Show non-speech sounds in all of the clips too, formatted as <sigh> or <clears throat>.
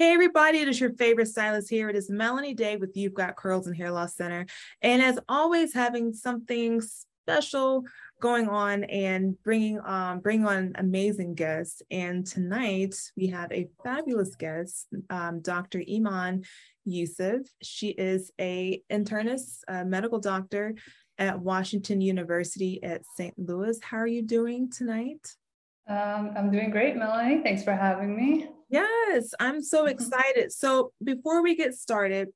Hey, everybody, it is your favorite stylist here. It is Melanie Day with You've Got Curls and Hair Loss Center. And as always, having something special going on and bringing um, bringing on amazing guests. And tonight we have a fabulous guest, um, Dr. Iman Yusuf. She is a internist, a medical doctor at Washington University at St. Louis. How are you doing tonight? Um, I'm doing great, Melanie. Thanks for having me. Yes, I'm so mm-hmm. excited. So before we get started,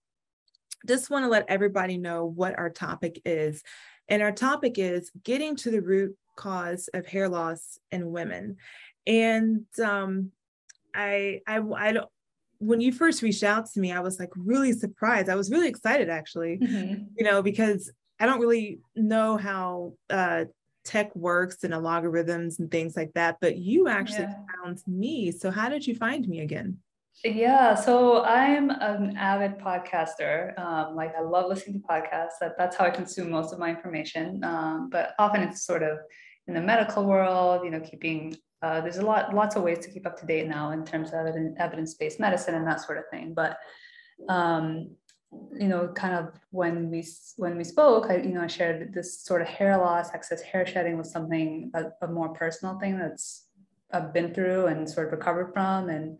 just want to let everybody know what our topic is. And our topic is getting to the root cause of hair loss in women. And um, I, I, I don't, when you first reached out to me, I was like really surprised. I was really excited actually, mm-hmm. you know, because I don't really know how uh, tech works and algorithms and things like that, but you actually yeah. found me. So how did you find me again? Yeah, so I'm an avid podcaster. Um, like I love listening to podcasts. That, that's how I consume most of my information. Um, but often it's sort of in the medical world, you know, keeping uh, there's a lot lots of ways to keep up to date now in terms of evidence-based medicine and that sort of thing. But um, you know, kind of when we when we spoke, I you know I shared this sort of hair loss, excess hair shedding was something a, a more personal thing that's I've been through and sort of recovered from, and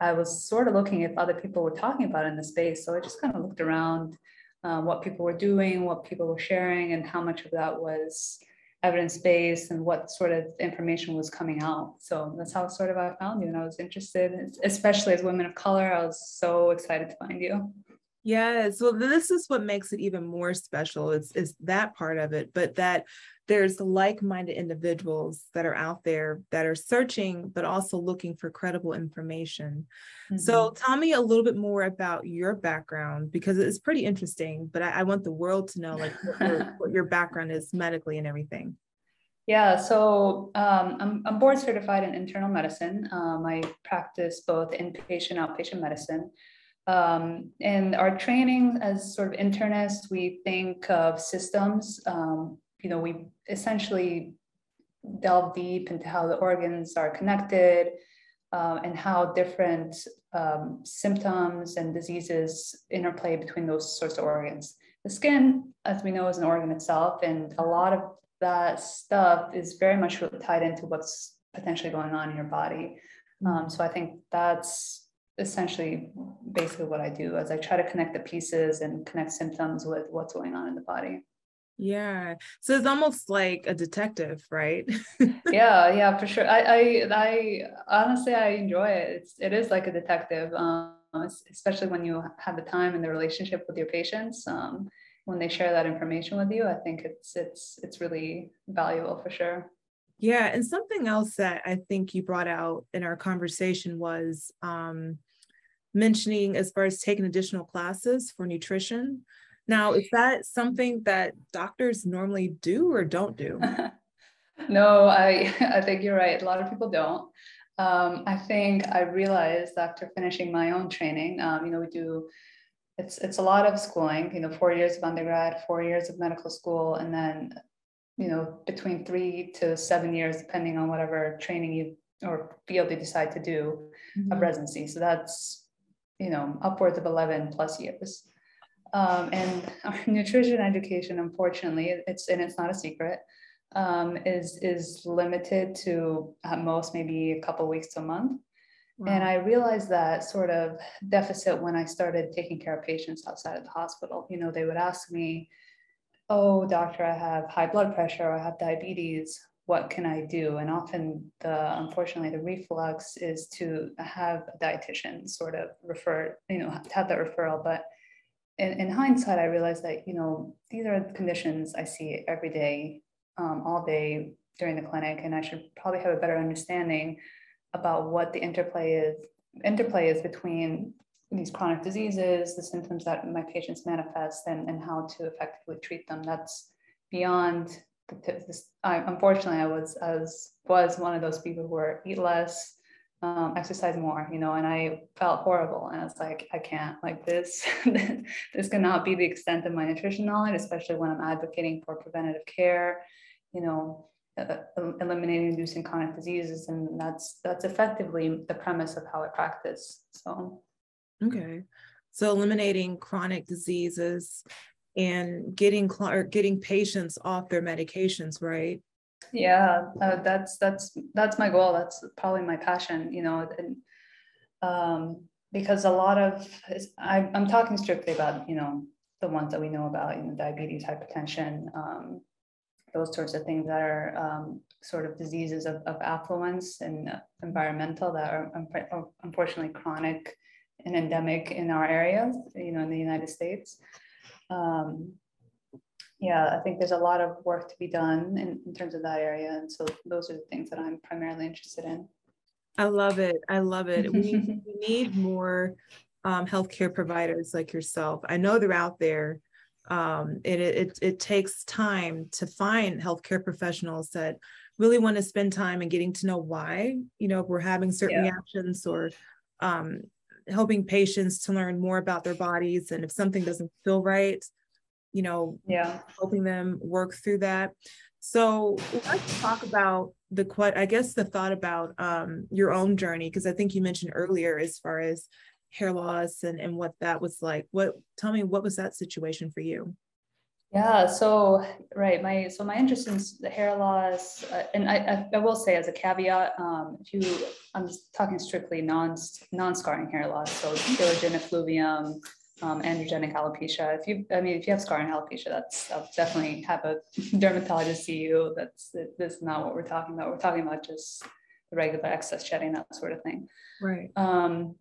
I was sort of looking if other people were talking about in the space. So I just kind of looked around uh, what people were doing, what people were sharing, and how much of that was evidence based and what sort of information was coming out. So that's how sort of I found you, and I was interested, especially as women of color. I was so excited to find you. Yes. Well, this is what makes it even more special. It's, it's that part of it, but that there's like-minded individuals that are out there that are searching, but also looking for credible information. Mm-hmm. So tell me a little bit more about your background because it's pretty interesting, but I, I want the world to know like what your, <laughs> what your background is medically and everything. Yeah, so um, I'm, I'm board certified in internal medicine. Um, I practice both inpatient, outpatient medicine. Um, and our training as sort of internists, we think of systems. Um, you know, we essentially delve deep into how the organs are connected uh, and how different um, symptoms and diseases interplay between those sorts of organs. The skin, as we know, is an organ itself, and a lot of that stuff is very much tied into what's potentially going on in your body. Um, so I think that's essentially basically what I do as I try to connect the pieces and connect symptoms with what's going on in the body. Yeah. So it's almost like a detective, right? <laughs> yeah, yeah, for sure. I, I, I honestly, I enjoy it. It's, it is like a detective, um, especially when you have the time and the relationship with your patients. Um, when they share that information with you, I think it's, it's, it's really valuable for sure. Yeah. And something else that I think you brought out in our conversation was, um, mentioning as far as taking additional classes for nutrition. Now, is that something that doctors normally do or don't do? <laughs> no, I, <laughs> I think you're right. A lot of people don't. Um, I think I realized after finishing my own training, um, you know, we do, it's, it's a lot of schooling, you know, four years of undergrad, four years of medical school, and then, you know, between three to seven years, depending on whatever training you or field you decide to do mm-hmm. of residency. So that's you know, upwards of 11 plus years. Um, and <laughs> our nutrition education, unfortunately, it's and it's not a secret, um, is is limited to at most maybe a couple weeks to a month. Wow. And I realized that sort of deficit when I started taking care of patients outside of the hospital. You know, they would ask me, "Oh, doctor, I have high blood pressure, I have diabetes what can I do? And often the unfortunately the reflux is to have a dietitian sort of refer, you know, have that referral. But in, in hindsight, I realized that, you know, these are conditions I see every day, um, all day during the clinic, and I should probably have a better understanding about what the interplay is interplay is between these chronic diseases, the symptoms that my patients manifest, and, and how to effectively treat them. That's beyond Unfortunately, I was I was one of those people who were eat less, um, exercise more, you know, and I felt horrible. And it's like, I can't like this. <laughs> this cannot be the extent of my nutrition knowledge, especially when I'm advocating for preventative care, you know, eliminating inducing chronic diseases, and that's that's effectively the premise of how I practice. So Okay. So eliminating chronic diseases and getting cl- getting patients off their medications, right? Yeah, uh, that's that's that's my goal. That's probably my passion, you know, and um, because a lot of I, I'm talking strictly about you know the ones that we know about, you know, diabetes, hypertension, um, those sorts of things that are um, sort of diseases of, of affluence and environmental that are unfortunately chronic and endemic in our areas, you know, in the United States. Um, yeah, I think there's a lot of work to be done in, in terms of that area. And so those are the things that I'm primarily interested in. I love it. I love it. we, <laughs> we need more um, healthcare providers like yourself. I know they're out there. Um, it, it, it takes time to find healthcare professionals that really want to spend time and getting to know why, you know, if we're having certain yeah. reactions or um, helping patients to learn more about their bodies. And if something doesn't feel right, you know, yeah, helping them work through that. So let's talk about the quite, I guess the thought about um, your own journey, because I think you mentioned earlier as far as hair loss and, and what that was like. What tell me what was that situation for you? Yeah, so right, my so my interest in the hair loss, uh, and I, I, I will say as a caveat, um, if you I'm talking strictly non non scarring hair loss, so telogen effluvium, um, androgenic alopecia. If you, I mean, if you have scarring alopecia, that's I'll definitely have a <laughs> dermatologist see you. That's this is not what we're talking about. We're talking about just the regular excess shedding, that sort of thing. Right. Um,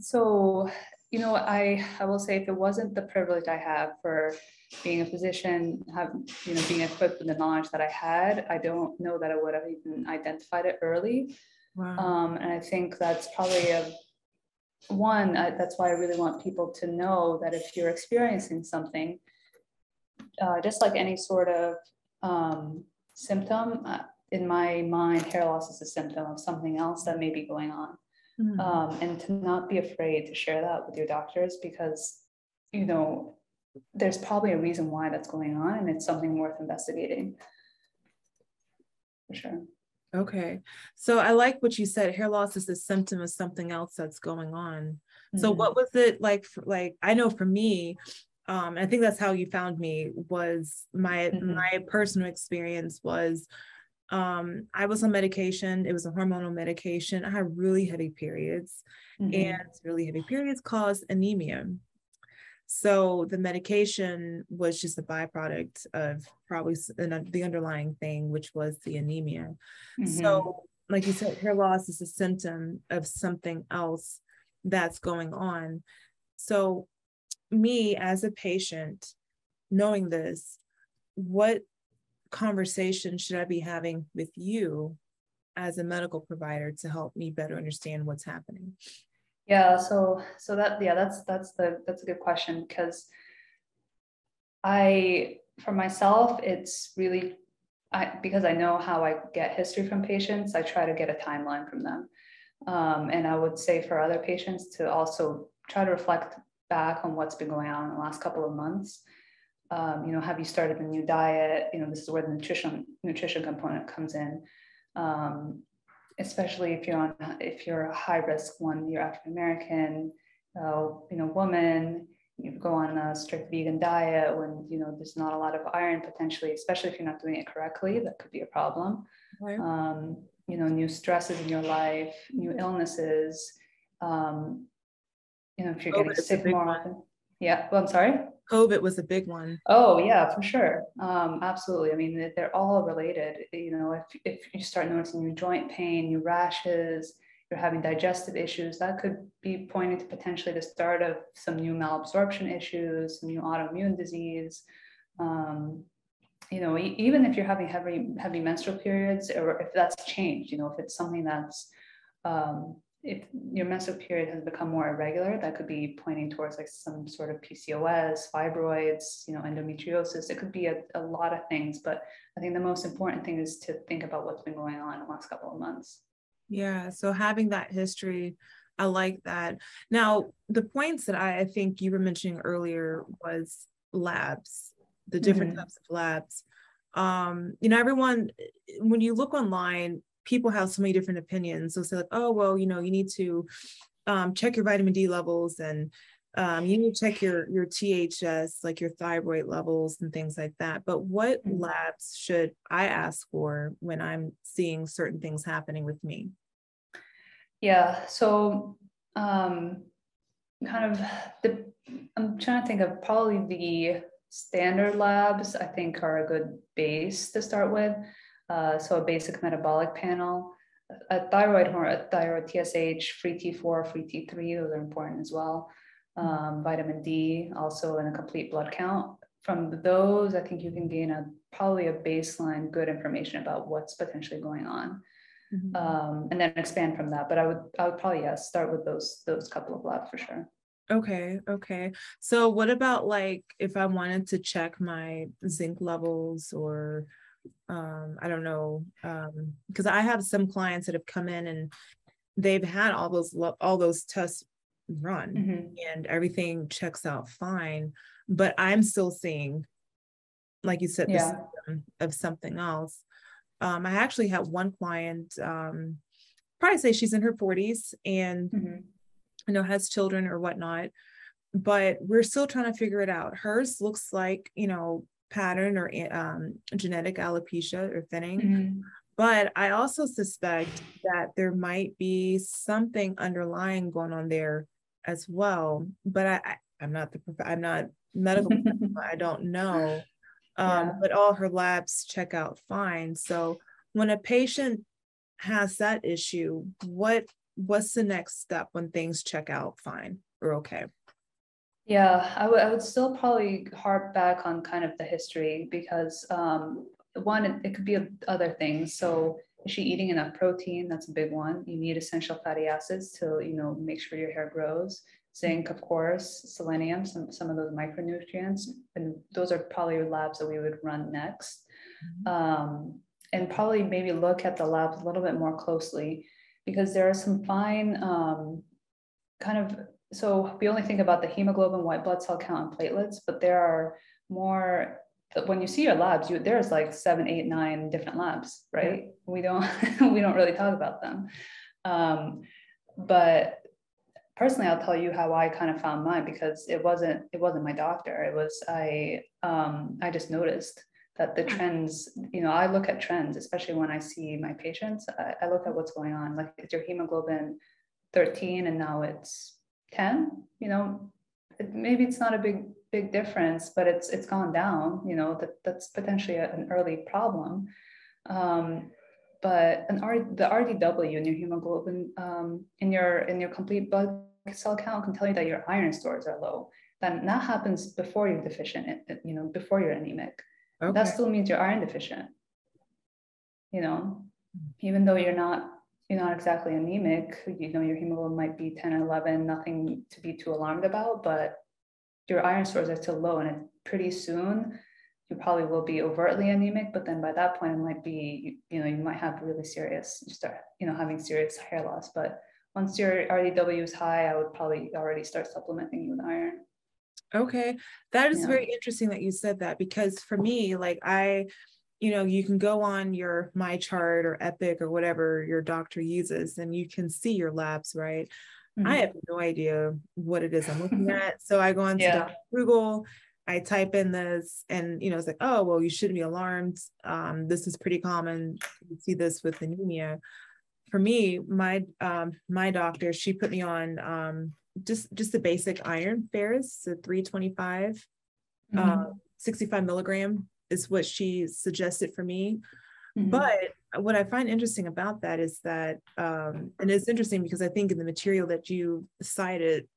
so you know, I I will say if it wasn't the privilege I have for being a physician, have you know, being equipped with the knowledge that I had, I don't know that I would have even identified it early. Wow. Um, and I think that's probably a one. I, that's why I really want people to know that if you're experiencing something, uh, just like any sort of um, symptom, uh, in my mind, hair loss is a symptom of something else that may be going on mm-hmm. um, and to not be afraid to share that with your doctors because you know there's probably a reason why that's going on and it's something worth investigating for sure okay so i like what you said hair loss is a symptom of something else that's going on mm-hmm. so what was it like for, like i know for me um, I think that's how you found me was my mm-hmm. my personal experience was um, I was on medication. It was a hormonal medication. I had really heavy periods, mm-hmm. and really heavy periods caused anemia. So the medication was just a byproduct of probably the underlying thing, which was the anemia. Mm-hmm. So, like you said, hair loss is a symptom of something else that's going on. So, me as a patient, knowing this, what conversation should I be having with you as a medical provider to help me better understand what's happening? Yeah, so so that yeah, that's that's the that's a good question because I for myself it's really I because I know how I get history from patients, I try to get a timeline from them. Um, and I would say for other patients to also try to reflect back on what's been going on in the last couple of months um, you know, have you started a new diet? You know, this is where the nutrition nutrition component comes in. Um, especially if you're on if you're a high risk one, you're African American, uh, you know, woman. You go on a strict vegan diet when you know there's not a lot of iron potentially, especially if you're not doing it correctly. That could be a problem. Right. Um, you know, new stresses in your life, new illnesses. Um, you know, if you're oh, getting sick more often. Yeah. Well, I'm sorry. COVID was a big one. Oh yeah, for sure. Um, absolutely. I mean, they're all related. You know, if, if you start noticing your joint pain, your rashes, you're having digestive issues, that could be pointing to potentially the start of some new malabsorption issues, some new autoimmune disease. Um, you know, even if you're having heavy, heavy menstrual periods, or if that's changed, you know, if it's something that's um, if your menstrual period has become more irregular, that could be pointing towards like some sort of PCOS, fibroids, you know, endometriosis. It could be a, a lot of things, but I think the most important thing is to think about what's been going on in the last couple of months. Yeah. So having that history, I like that. Now, the points that I, I think you were mentioning earlier was labs, the different mm-hmm. types of labs. Um, you know, everyone, when you look online, people have so many different opinions. So say like, oh, well, you know, you need to um, check your vitamin D levels and um, you need to check your your THS, like your thyroid levels and things like that. But what mm-hmm. labs should I ask for when I'm seeing certain things happening with me? Yeah, so um, kind of the I'm trying to think of probably the standard labs. I think are a good base to start with. Uh, so a basic metabolic panel, a thyroid hormone, a thyroid TSH, free T4, free T3, those are important as well um, vitamin D, also in a complete blood count. From those, I think you can gain a probably a baseline good information about what's potentially going on. Mm-hmm. Um, and then expand from that. But I would I would probably yeah start with those those couple of labs for sure. Okay, okay. So what about like if I wanted to check my zinc levels or um I don't know um because I have some clients that have come in and they've had all those all those tests run mm-hmm. and everything checks out fine but i'm still seeing like you said yeah. of something else um, i actually had one client um, probably say she's in her 40s and mm-hmm. you know has children or whatnot but we're still trying to figure it out hers looks like you know pattern or um, genetic alopecia or thinning mm-hmm. But I also suspect that there might be something underlying going on there as well. But I, I am not the I'm not medical. <laughs> I don't know. Um, yeah. But all her labs check out fine. So when a patient has that issue, what what's the next step when things check out fine or okay? Yeah, I would I would still probably harp back on kind of the history because um, one it, it could be other things. So is she eating enough protein? That's a big one. You need essential fatty acids to, you know, make sure your hair grows. Zinc, of course, selenium, some, some of those micronutrients. And those are probably labs that we would run next. Mm-hmm. Um, and probably maybe look at the labs a little bit more closely because there are some fine um, kind of, so we only think about the hemoglobin, white blood cell count, and platelets, but there are more when you see your labs, you there's like seven, eight, nine different labs, right? Yeah. We don't <laughs> we don't really talk about them. Um, but personally, I'll tell you how I kind of found mine because it wasn't it wasn't my doctor. It was I um, I just noticed that the trends, you know, I look at trends, especially when I see my patients. I, I look at what's going on. Like, is your hemoglobin 13 and now it's 10? You know, it, maybe it's not a big big difference, but it's it's gone down. You know that that's potentially a, an early problem. Um, but an R, the RDW in your hemoglobin um, in your in your complete blood cell count can tell you that your iron stores are low. Then that happens before you're deficient. You know before you're anemic. Okay. That still means you're iron deficient. You know, even though you're not you're not exactly anemic, you know, your hemoglobin might be 10 or 11, nothing to be too alarmed about, but your iron stores are still low and pretty soon you probably will be overtly anemic but then by that point it might be you, know you might have really serious you start you know having serious hair loss. But once your rdw is high i would probably already start supplementing you with iron. Okay. That is yeah. very interesting that you said that because for me like i you know you can go on your MyChart or epic or whatever your doctor uses and you can see your labs right Mm-hmm. I have no idea what it is I'm looking <laughs> at. So I go into yeah. Google, I type in this, and you know, it's like, oh, well, you shouldn't be alarmed. Um, this is pretty common. You see this with anemia. For me, my um, my doctor, she put me on um, just just the basic iron ferrous, so 325, mm-hmm. uh, 65 milligram is what she suggested for me. Mm-hmm. But what I find interesting about that is that, um, and it's interesting because I think in the material that you cited,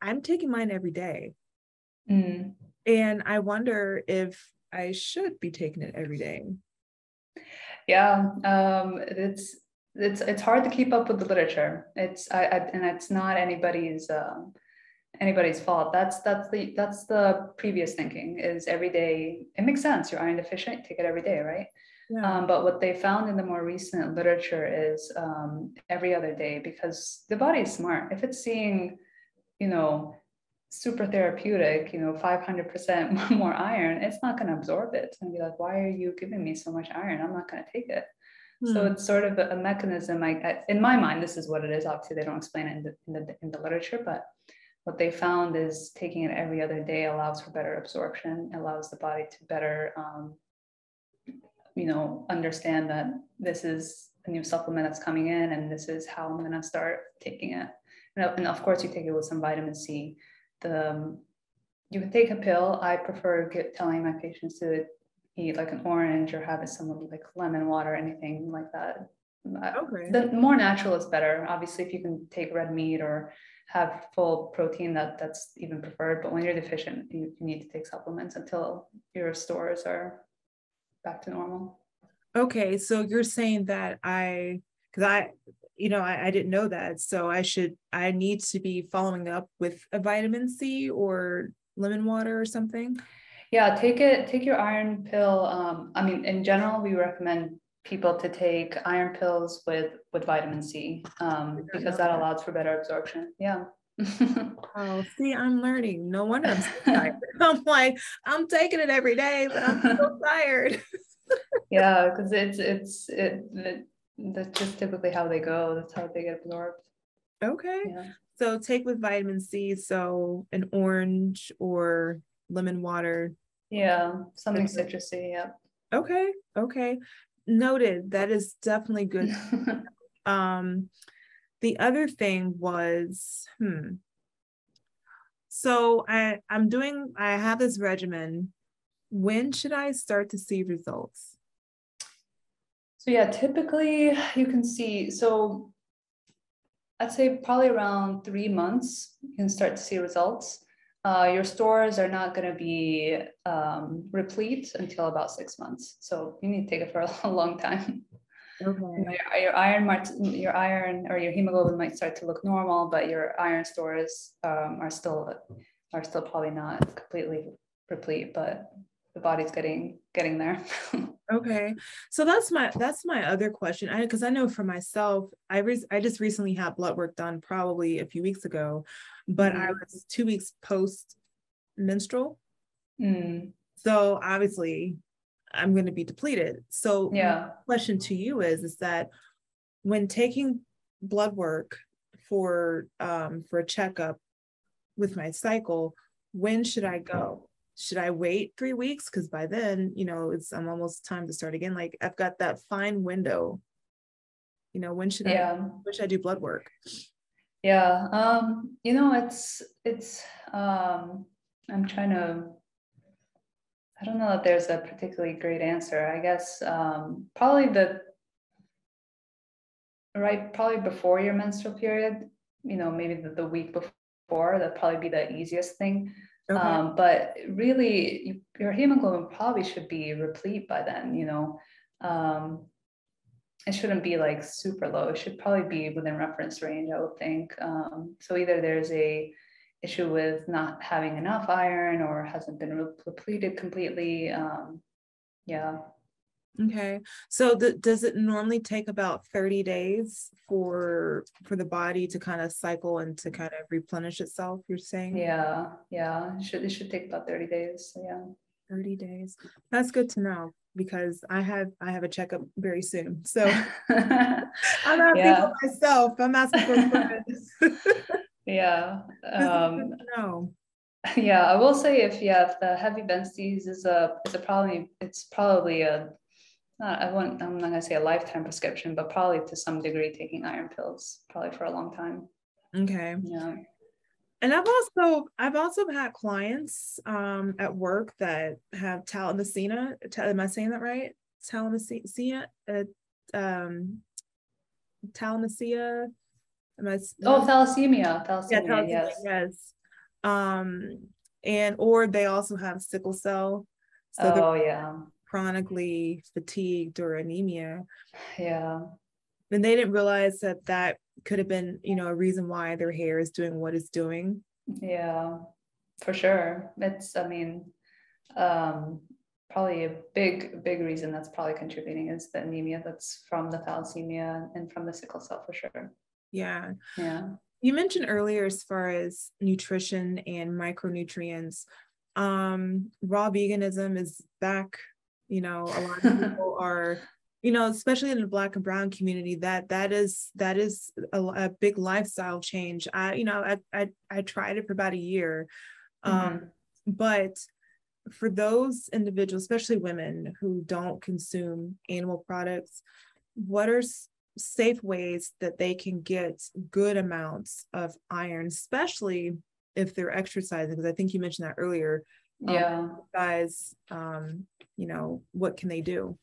I'm taking mine every day. Mm. And I wonder if I should be taking it every day. Yeah, um, it's it's it's hard to keep up with the literature. It's I, I and it's not anybody's um, anybody's fault. That's that's the that's the previous thinking is every day. It makes sense. You're iron deficient, take it every day, right? Yeah. Um, but what they found in the more recent literature is um, every other day because the body is smart. If it's seeing, you know, super therapeutic, you know, 500% <laughs> more iron, it's not going to absorb it. It's going to be like, why are you giving me so much iron? I'm not going to take it. Hmm. So it's sort of a, a mechanism. I, I, in my mind, this is what it is. Obviously, they don't explain it in the, in the, in the literature, but what they found is taking it every other day allows for better absorption, allows the body to better, um, you know, understand that this is a new supplement that's coming in and this is how I'm going to start taking it. And, of course, you take it with some vitamin C. The um, you can take a pill. I prefer get, telling my patients to eat like an orange or have it some like lemon water, anything like that. Okay. The more natural is better. Obviously, if you can take red meat or have full protein, that that's even preferred. But when you're deficient, you, you need to take supplements until your stores are back to normal. Okay, so you're saying that I, because I, you know, I, I didn't know that, so I should, I need to be following up with a vitamin C or lemon water or something. Yeah, take it. Take your iron pill. Um, I mean, in general, we recommend people to take iron pills with with vitamin C um, because that allows for better absorption. Yeah. <laughs> oh, see, I'm learning. No wonder I'm so tired. <laughs> I'm like, I'm taking it every day, but I'm so <laughs> tired. yeah, because it's it's it, it that's just typically how they go. That's how they get absorbed. Okay. Yeah. So take with vitamin C. So an orange or lemon water. Yeah, something citrusy. Yeah. Okay. Okay noted. That is definitely good. <laughs> Um the other thing was hmm. So i i'm doing i have this regimen. When should i start to see results? So yeah typically you can see so i'd say probably around three months you can start to see results uh, your stores are not going to be um, replete until about six months. So you need to take it for <laughs> a long time. Okay. You know, your, your, iron might, your iron or your hemoglobin might start to look normal, but your iron stores um, are still are still probably not completely replete, but the body's getting getting there. <laughs> okay, so that's my that's my other question. I because I know for myself, I re- I just recently had blood work done probably a few weeks ago, but mm-hmm. I was two weeks post menstrual. Mm. So obviously I'm going to be depleted. So yeah. question to you is, is that when taking blood work for, um, for a checkup with my cycle, when should I go? Should I wait three weeks? Cause by then, you know, it's, I'm almost time to start again. Like I've got that fine window, you know, when should yeah. I, when should I do blood work? Yeah, um, you know, it's it's. Um, I'm trying to. I don't know that there's a particularly great answer. I guess um, probably the right, probably before your menstrual period. You know, maybe the, the week before. That'd probably be the easiest thing. Okay. Um, but really, you, your hemoglobin probably should be replete by then. You know, um, it shouldn't be like super low. It should probably be within reference range, I would think. Um, so either there's a issue with not having enough iron or hasn't been depleted completely. Um, yeah. Okay. So the, does it normally take about 30 days for for the body to kind of cycle and to kind of replenish itself, you're saying? Yeah. Yeah. It should it should take about 30 days. So yeah. 30 days. That's good to know because I have I have a checkup very soon. So <laughs> I'm asking yeah. for myself. I'm asking for questions. <laughs> yeah. <laughs> Um, no. Yeah, I will say if yeah, if the heavy menses is a is a problem, it's probably a not, I want I'm not gonna say a lifetime prescription, but probably to some degree taking iron pills probably for a long time. Okay. Yeah and I've also I've also had clients um, at work that have thalassemia. Am I saying that right? Thalassemia. Uh, um, thalassemia. Am I, oh, thalassemia. Thalassemia. Yeah, thalassemia, yes. Yes. Um, and or they also have sickle cell. So oh yeah. Chronically fatigued or anemia. Yeah. And they didn't realize that that could have been you know a reason why their hair is doing what it's doing. Yeah for sure. It's i mean um probably a big big reason that's probably contributing is the anemia that's from the thalassemia and from the sickle cell for sure. Yeah. Yeah. You mentioned earlier as far as nutrition and micronutrients. Um raw veganism is back you know a lot of <laughs> people are you know especially in the black and brown community that that is that is a, a big lifestyle change. I you know I, I i tried it for about a year um, mm-hmm. um but for those individuals especially women who don't consume animal products what are safe ways that they can get good amounts of iron especially if they're exercising? Because i think you mentioned that earlier um, yeah. guys um you know what can they do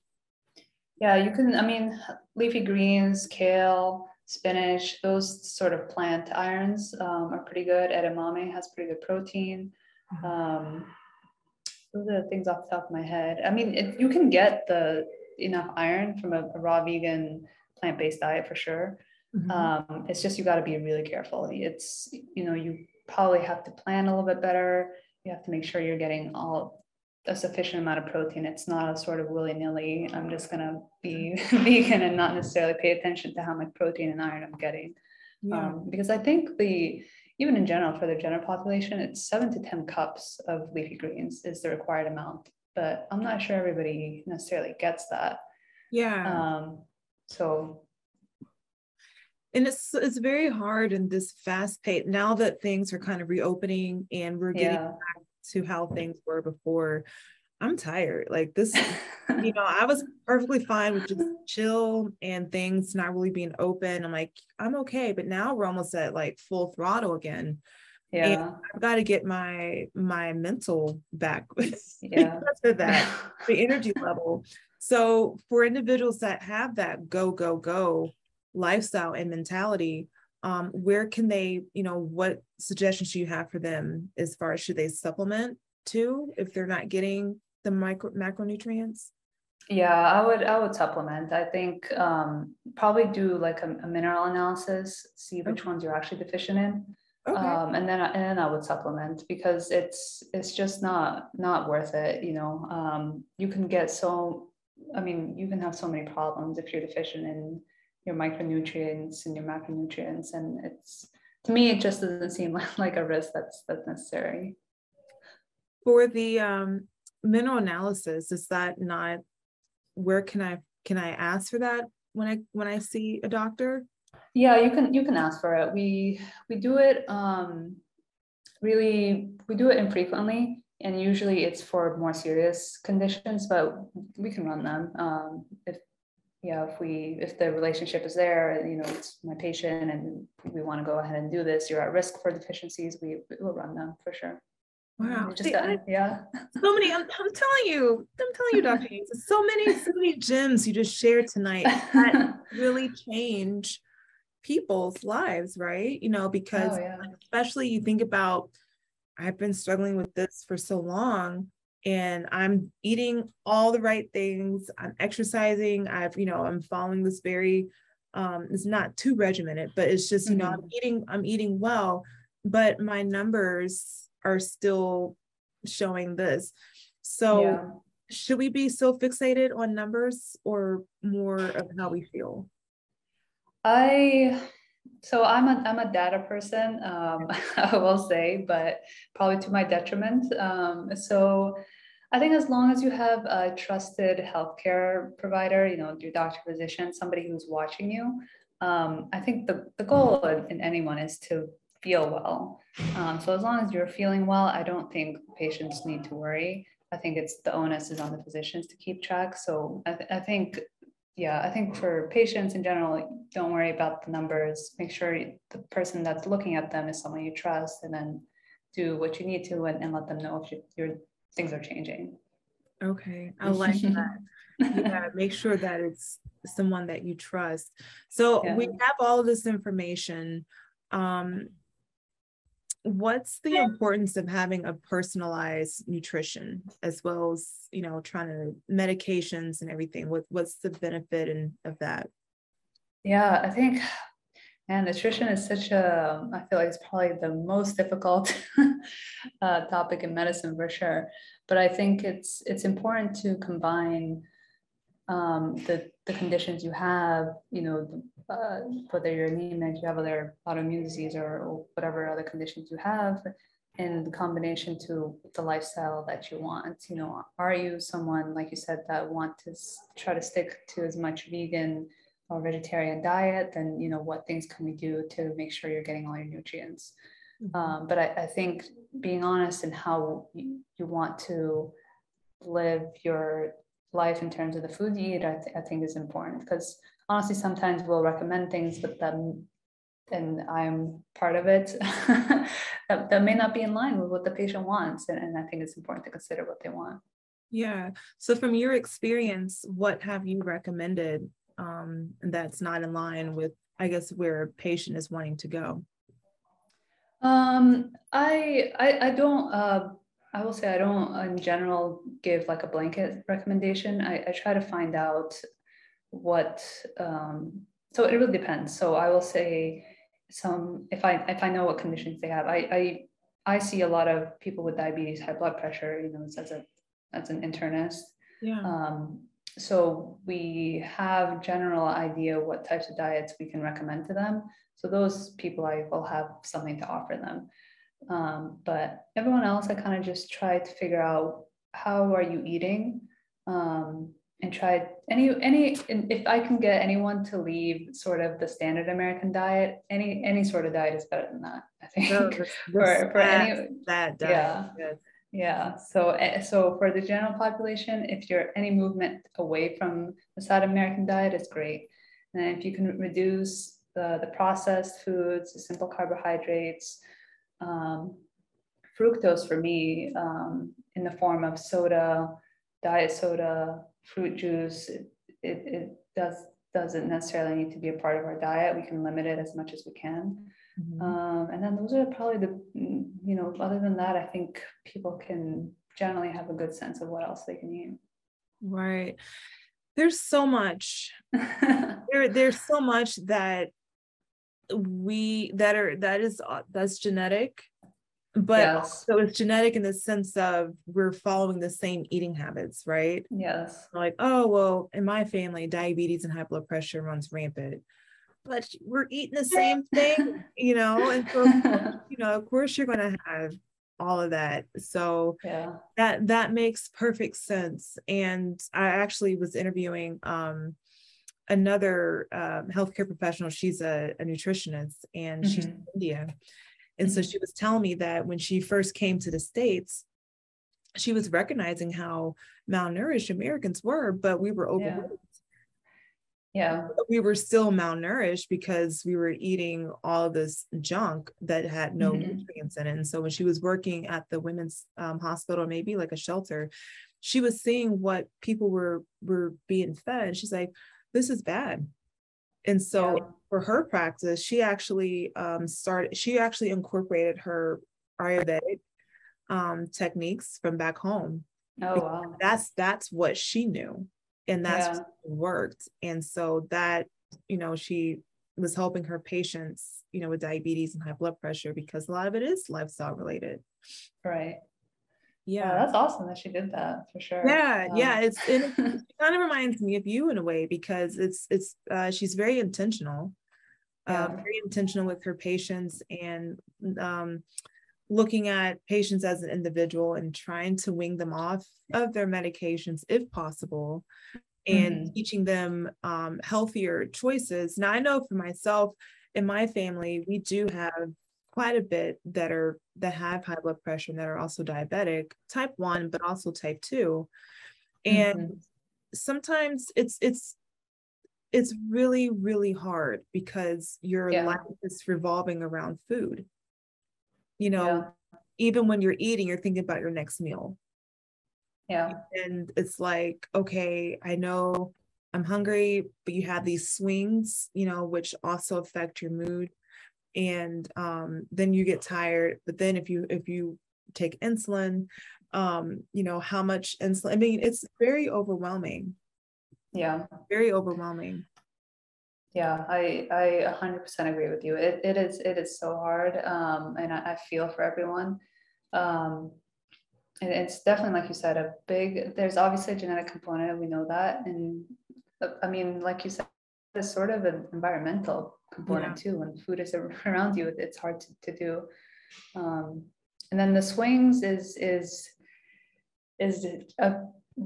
yeah, you can, I mean, leafy greens, kale, spinach, those sort of plant irons um, are pretty good. Edamame has pretty good protein. Mm-hmm. Um, those are the things off the top of my head. I mean, it, you can get the enough iron from a, a raw vegan plant-based diet for sure. Mm-hmm. Um, it's just you got to be really careful. It's you know you probably have to plan a little bit better. You have to make sure you're getting all a sufficient amount of protein. It's not a sort of willy nilly. I'm just gonna be <laughs> vegan and not necessarily pay attention to how much protein and iron I'm getting. Yeah. Um, because I think the even in general for the general population, it's seven to ten cups of leafy greens is the required amount. But I'm not sure everybody necessarily gets that. Yeah. Um, so and it's it's very hard in this fast pace now that things are kind of reopening and we're getting yeah. back to how things were before i'm tired. Like this you <laughs> know i was perfectly fine with just chill and things not really being open. I'm like i'm okay but now we're almost at like full throttle again. Yeah. And i've got to get my my mental back <laughs> yeah. that <laughs> the energy level. So for individuals that have that go go go lifestyle and mentality um, where can they, you know, what suggestions you have for them as far as should they supplement too if they're not getting the micro macronutrients? Yeah, I would I would supplement. I think um, probably do like a, a mineral analysis, see which okay. ones you're actually deficient in. Okay. Um, and then and then I would supplement because it's it's just not not worth it. You know, um, you can get so I mean you can have so many problems if you're deficient in your micronutrients and your macronutrients. And it's to me, it just doesn't seem <laughs> like, a risk that's that's necessary. For the um, mineral analysis, is that not where can I can I ask for that when I when I see a doctor? Yeah, you can you can ask for it. We we do it um, really we do it infrequently and usually it's for more serious conditions but we can run them um, if yeah, if we, if the relationship is there, you know, it's my patient and we want to go ahead and do this, you're at risk for deficiencies, we will run them for sure. Wow. Just yeah. So many, I'm, I'm telling you, I'm telling you, Dr. Haynes, so many, so many gems you just shared tonight that <laughs> really change people's lives, right? You know, because oh, yeah. especially you think about, I've been struggling with this for so long and I'm eating all the right things. I'm exercising. I've, you know, I'm following this very um it's not too regimented, but it's just, you mm-hmm. know, I'm mm-hmm. eating, I'm eating well, but my numbers are still showing this. So yeah. should we be so fixated on numbers or more of how we feel? I so I'm a I'm a data person, um, <laughs> I will say, but probably to my detriment. Um, so I think as long as you have a trusted healthcare provider, you know, your doctor, physician, somebody who's watching you, um, I think the, the goal in, anyone is to feel well. Um, so as long as you're feeling well, I don't think patients need to worry. I think it's the onus is on the physicians to keep track. So I, th- I think yeah, I think for patients in general, don't worry about the numbers. Make sure the person that's looking at them is someone you trust, and then do what you need to and, and let them know if you, your things are changing. Okay, I like that. <laughs> yeah, make sure that it's someone that you trust. So yeah. we have all of this information. Um, what's the importance of having a personalized nutrition as well as you know trying to medications and everything what, what's the benefit in, of that yeah i think and nutrition is such a i feel like it's probably the most difficult <laughs> uh, topic in medicine for sure. But i think it's it's important to combine um, the, the conditions you have, you know, uh, whether you're anemic, you have other autoimmune disease or, or, whatever other conditions you have, in combination to the lifestyle that you want. You know are you someone like you said that want to try to stick to as much vegan or vegetarian diet then you know what things can we do to make sure you're getting all your nutrients mm-hmm. um, but I, I, think being honest in how you, you, want to live your life in terms of the food you eat I, th- I think is important because honestly sometimes we'll recommend things but then and I'm part of it, <laughs> that, that may not be in line with what the patient wants. And, and I think it's important to consider what they want. Yeah. So, from your experience, what have you recommended um, that's not in line with, I guess, where a patient is wanting to go? Um, I, I, I don't. Uh, I will say I don't, in general, give like a blanket recommendation. I, I try to find out what. Um, so it really depends. So I will say some if I if I know what conditions they have. I I I see a lot of people with diabetes, high blood pressure, you know, as a as an internist. Yeah. Um, so we have general idea what types of diets we can recommend to them. So those people I will have something to offer them. Um, but everyone else, I kind of just try to figure out how are you eating, um, and try any any if I can get anyone to leave sort of the standard American diet, any any sort of diet is better than that. I think no, for <laughs> for any that diet. Yeah. Yes. Yeah. So eh, so for the general population, if you're any movement away from the South American diet, is great. And if you can reduce the, the processed foods, the simple carbohydrates, um, fructose for me um, in the form of soda, diet soda, fruit juice, it, it, it does doesn't necessarily need to be a part of our diet. We can limit it as much as we can. Mm-hmm. Um, and then those are probably the, you know, other than that, I think people can generally have a good sense of what else they can eat. Right. There's so much. <laughs> there, there's so much that we that are that is that's genetic but yes. so it's genetic in the sense of we're following the same eating habits, right? Yes. Like, oh, well, in my family, diabetes and high blood pressure runs rampant, but we're eating the same thing, <laughs> you know? And so, <laughs> you know, of course, you're going to have all of that. So yeah. that that makes perfect sense. And I actually was interviewing um, another um, healthcare professional. She's a, a nutritionist, and mm-hmm. she's in India and so mm-hmm. she was telling me that when she first came to the States, she was recognizing how malnourished Americans were, but we were overweight. Yeah. But we were still malnourished because we were eating all this junk that had no mm-hmm. nutrients in it. And so when she was working at the women's um, hospital, maybe like a shelter, she was seeing what people were were being fed. She's like, "This is bad." And so yeah. for her practice, she actually um, started, she actually incorporated her Ayurvedic um, techniques from back home. Oh, wow. That's, that's what she knew and that's yeah. worked. And so that, you know, she was helping her patients, you know, with diabetes and high blood pressure because a lot of it is lifestyle related. Right yeah that's awesome that she did that for sure yeah um, yeah it's it, <laughs> it kind of reminds me of you in a way because it's it's uh, she's very intentional yeah. uh, very intentional with her patients and um, looking at patients as an individual and trying to wing them off of their medications if possible and mm-hmm. teaching them um, healthier choices now i know for myself in my family we do have quite a bit that are that have high blood pressure and that are also diabetic type 1 but also type 2 and mm-hmm. sometimes it's it's it's really really hard because your yeah. life is revolving around food you know yeah. even when you're eating you're thinking about your next meal. Yeah. And it's like okay i know i'm hungry but you have these swings you know which also affect your mood. And um, then you get tired but then if you if you take insulin um, you know how much insulin i mean it's very overwhelming. Yeah. Very overwhelming yeah i i 100% agree with you. It, it is it is so hard um, and I, I, feel for everyone. Um, and it's definitely like you said a big there's obviously a genetic component we know that and uh, i mean like you said it's sort of an environmental component yeah. too when food is <laughs> around you it's hard to, to do. Um, and then the swings is is is a,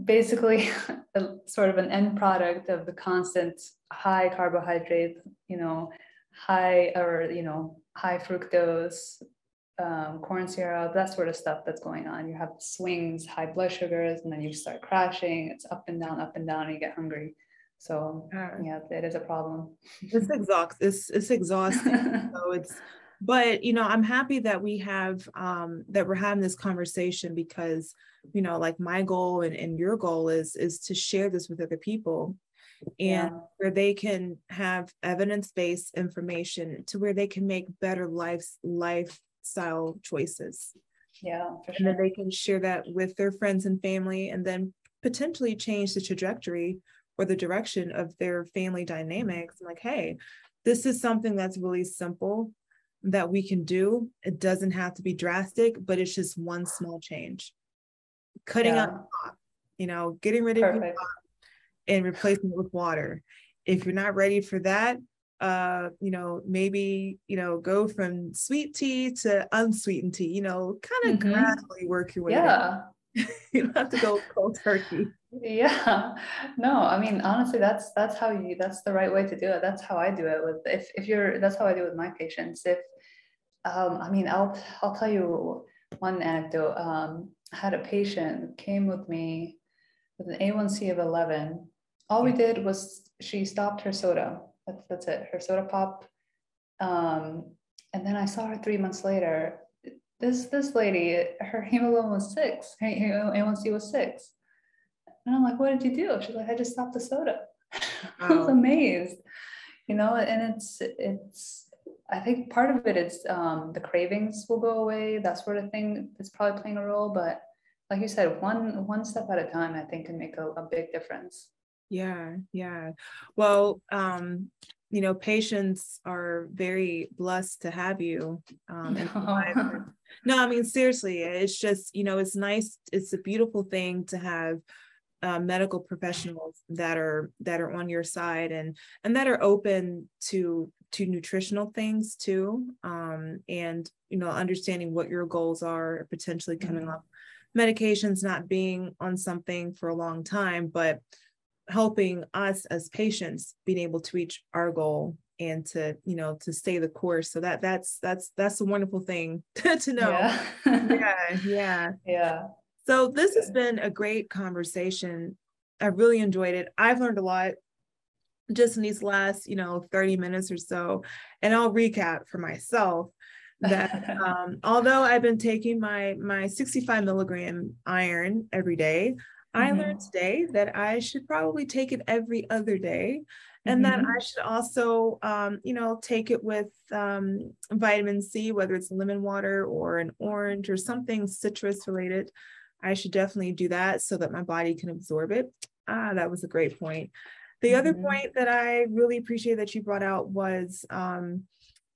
basically <laughs> a, sort of an end product of the constant high carbohydrate, you know, high or you know high fructose, um, corn syrup, that sort of stuff that's going on. You have swings, high blood sugars, and then you start crashing. It's up and down, up and down, and you get hungry. So yeah, it is a problem. It's exhaust. It's it's <laughs> exhausting. so it's, but you know, I'm happy that we have um that we're having this conversation because you know, like my goal and, and your goal is is to share this with other people and yeah. where they can have evidence-based information to where they can make better life lifestyle choices yeah and sure. then they can share that with their friends and family and then potentially change the trajectory or the direction of their family dynamics like hey this is something that's really simple that we can do it doesn't have to be drastic but it's just one small change cutting yeah. out you know getting rid of and replacing it with water. If you're not ready for that, uh, you know, maybe, you know, go from sweet tea to unsweetened tea, you know, kind of mm-hmm. gradually work your way. Yeah. <laughs> you don't have to go cold turkey. Yeah. No, I mean, honestly, that's, that's how you, that's the right way to do it. That's how I do it with, if, if you're, that's how I do it with my patients. If, um, I mean, I'll, I'll tell you one anecdote. Um, I had a patient came with me with an A1C of 11 all we did was she stopped her soda. That's that's it. Her soda pop. Um, and then I saw her three months later. This this lady, her hemoglobin was six. Her A1C was six. And I'm like, what did you do? She's like, I just stopped the soda. Wow. <laughs> I was amazed. You know, and it's it's I think part of it is um, the cravings will go away, that sort of thing. It's probably playing a role, but like you said, one one step at a time, I think, can make a, a big difference. Yeah, yeah. Well, um, you know, patients are very blessed to have you. Um, no. <laughs> no, I mean, seriously, it's just, you know, it's nice. It's a beautiful thing to have uh, medical professionals that are that are on your side and and that are open to to nutritional things too um and you know understanding what your goals are potentially coming mm-hmm. off medications not being on something for a long time but helping us as patients being able to reach our goal and to you know to stay the course so that that's that's that's a wonderful thing <laughs> to know yeah <laughs> yeah yeah, yeah. So this has been a great conversation i really enjoyed it i've learned a lot just in these last you know 30 minutes or so and i'll recap for myself that <laughs> um, although i've been taking my my 65 milligram iron every day I mm-hmm. learned today that I should probably take it every other day and mm-hmm. that I should also, um, you know, take it with um, vitamin C, whether it's lemon water or an orange or something citrus related. I should definitely do that so that my body can absorb it. Ah, that was a great point. The mm-hmm. other point that I really appreciate that you brought out was um,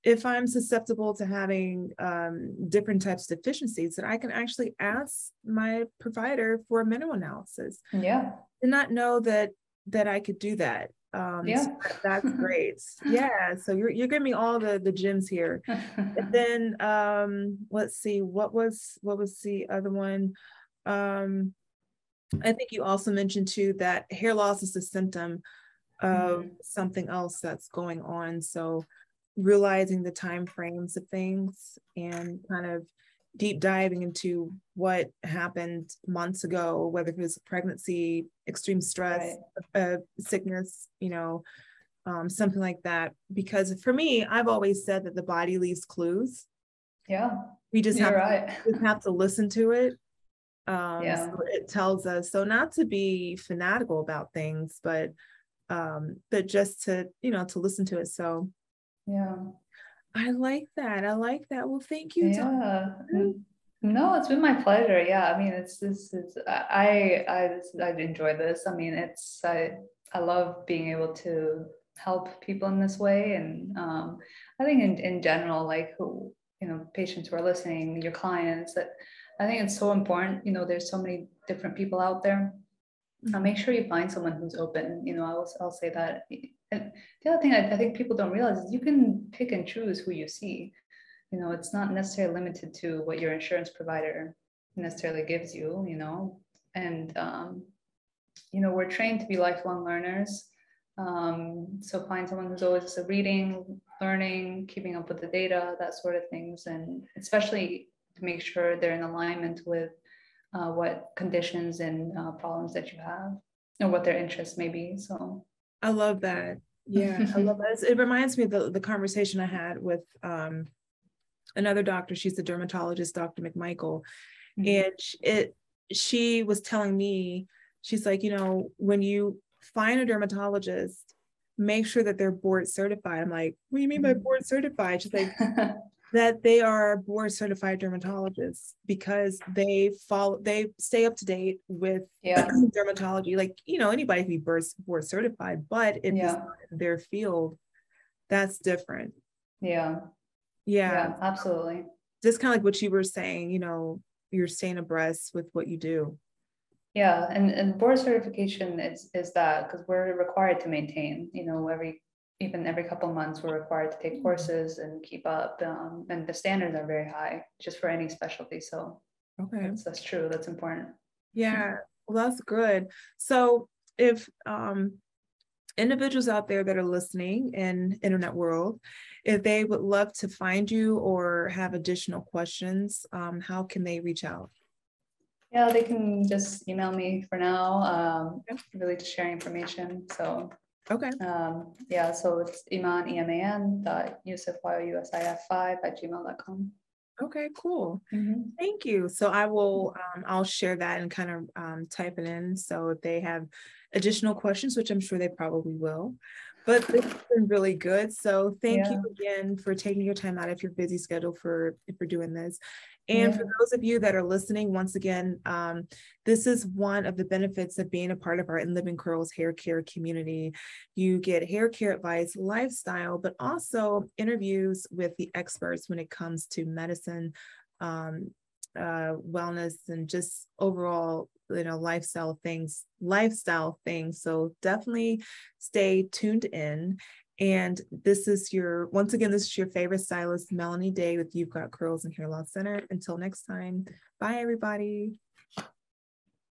if I'm susceptible to having um, different types of deficiencies, that I can actually ask my provider for a mineral analysis. Yeah. Did not know that that I could do that. Um, yeah, so that's <laughs> great. yeah, so you're you're giving me all the the gems here. <laughs> and then um, let's see, what was what was the other one? Um, I think you also mentioned too that hair loss is a symptom of mm-hmm. something else that's going on. So realizing the time frames of things and kind of deep diving into what happened months ago, whether it was pregnancy, extreme stress, right. uh, sickness, you know, um, something like that. Because for me, I've always said that the body leaves clues. Yeah, we just have right. to, just have to listen to it. Um, yeah. So it tells us. So not to be fanatical about things, but um, but just to you know to listen to it. So yeah. I like that. I like that. Well, thank you. Yeah. No, it's been my pleasure. Yeah. I mean, it's this is I I I enjoy this. I mean, it's I I love being able to help people in this way. And um, I think in, in general, like who, you know, patients who are listening, your clients, that I think it's so important. You know, there's so many different people out there. Uh, make sure you find someone who's open. You know, I'll, I'll say that and the other thing I, I, think people don't realize is you can pick and choose who you see. you know it's not necessarily limited to what your insurance provider necessarily gives you you know and um, you know we're trained to be lifelong learners um, so find someone who's always reading learning keeping up with the data that sort of things and especially to make sure they're in alignment with uh, what conditions and uh, problems that you have and what their interests may be so. I love that. Yeah i love that. It reminds me of the, the conversation i had with um, another doctor. She's the dermatologist dr mcmichael. Mm-hmm. and it she was telling me she's like you know when you find a dermatologist make sure that they're board certified. I'm like what do you mean by mm-hmm. board certified? She's like <laughs> that they are board certified dermatologists because they follow they stay up to date with <clears throat> yeah. dermatology like you know anybody can be board, board certified but if yeah. their field that's different yeah. yeah yeah absolutely just kind of like what you were saying you know you're staying abreast with what you do yeah and, and board certification is is that because we're required to maintain you know every even every couple months we're required to take mm-hmm. courses and keep up um, and the standards are very high just for any specialty so okay. that's, that's true that's important. Yeah well that's good. So if um, individuals out there that are listening in internet world if they would love to find you or have additional questions um, how can they reach out? Yeah they can just email me for now um, really to share information so Okay. Um, yeah, so it's Eman, E-M-A-N dot Yousif, Y-O-U-S-I-F 5 at gmail.com. Okay, cool. Mm-hmm. Thank you. So I will, um, I'll share that and kind of um, type it in. So if they have additional questions, which I'm sure they probably will, but this has been really good. So thank yeah. you again for taking your time out of your busy schedule for for doing this. And yeah. for those of you that are listening, once again, um, this is one of the benefits of being a part of our In Living Curls hair care community. You get hair care advice, lifestyle, but also interviews with the experts when it comes to medicine, um, uh, wellness, and just overall you know lifestyle things lifestyle things so definitely stay tuned in and this is your once again this is your favorite stylist melanie day with you've got curls and hair loss center. Until next time bye everybody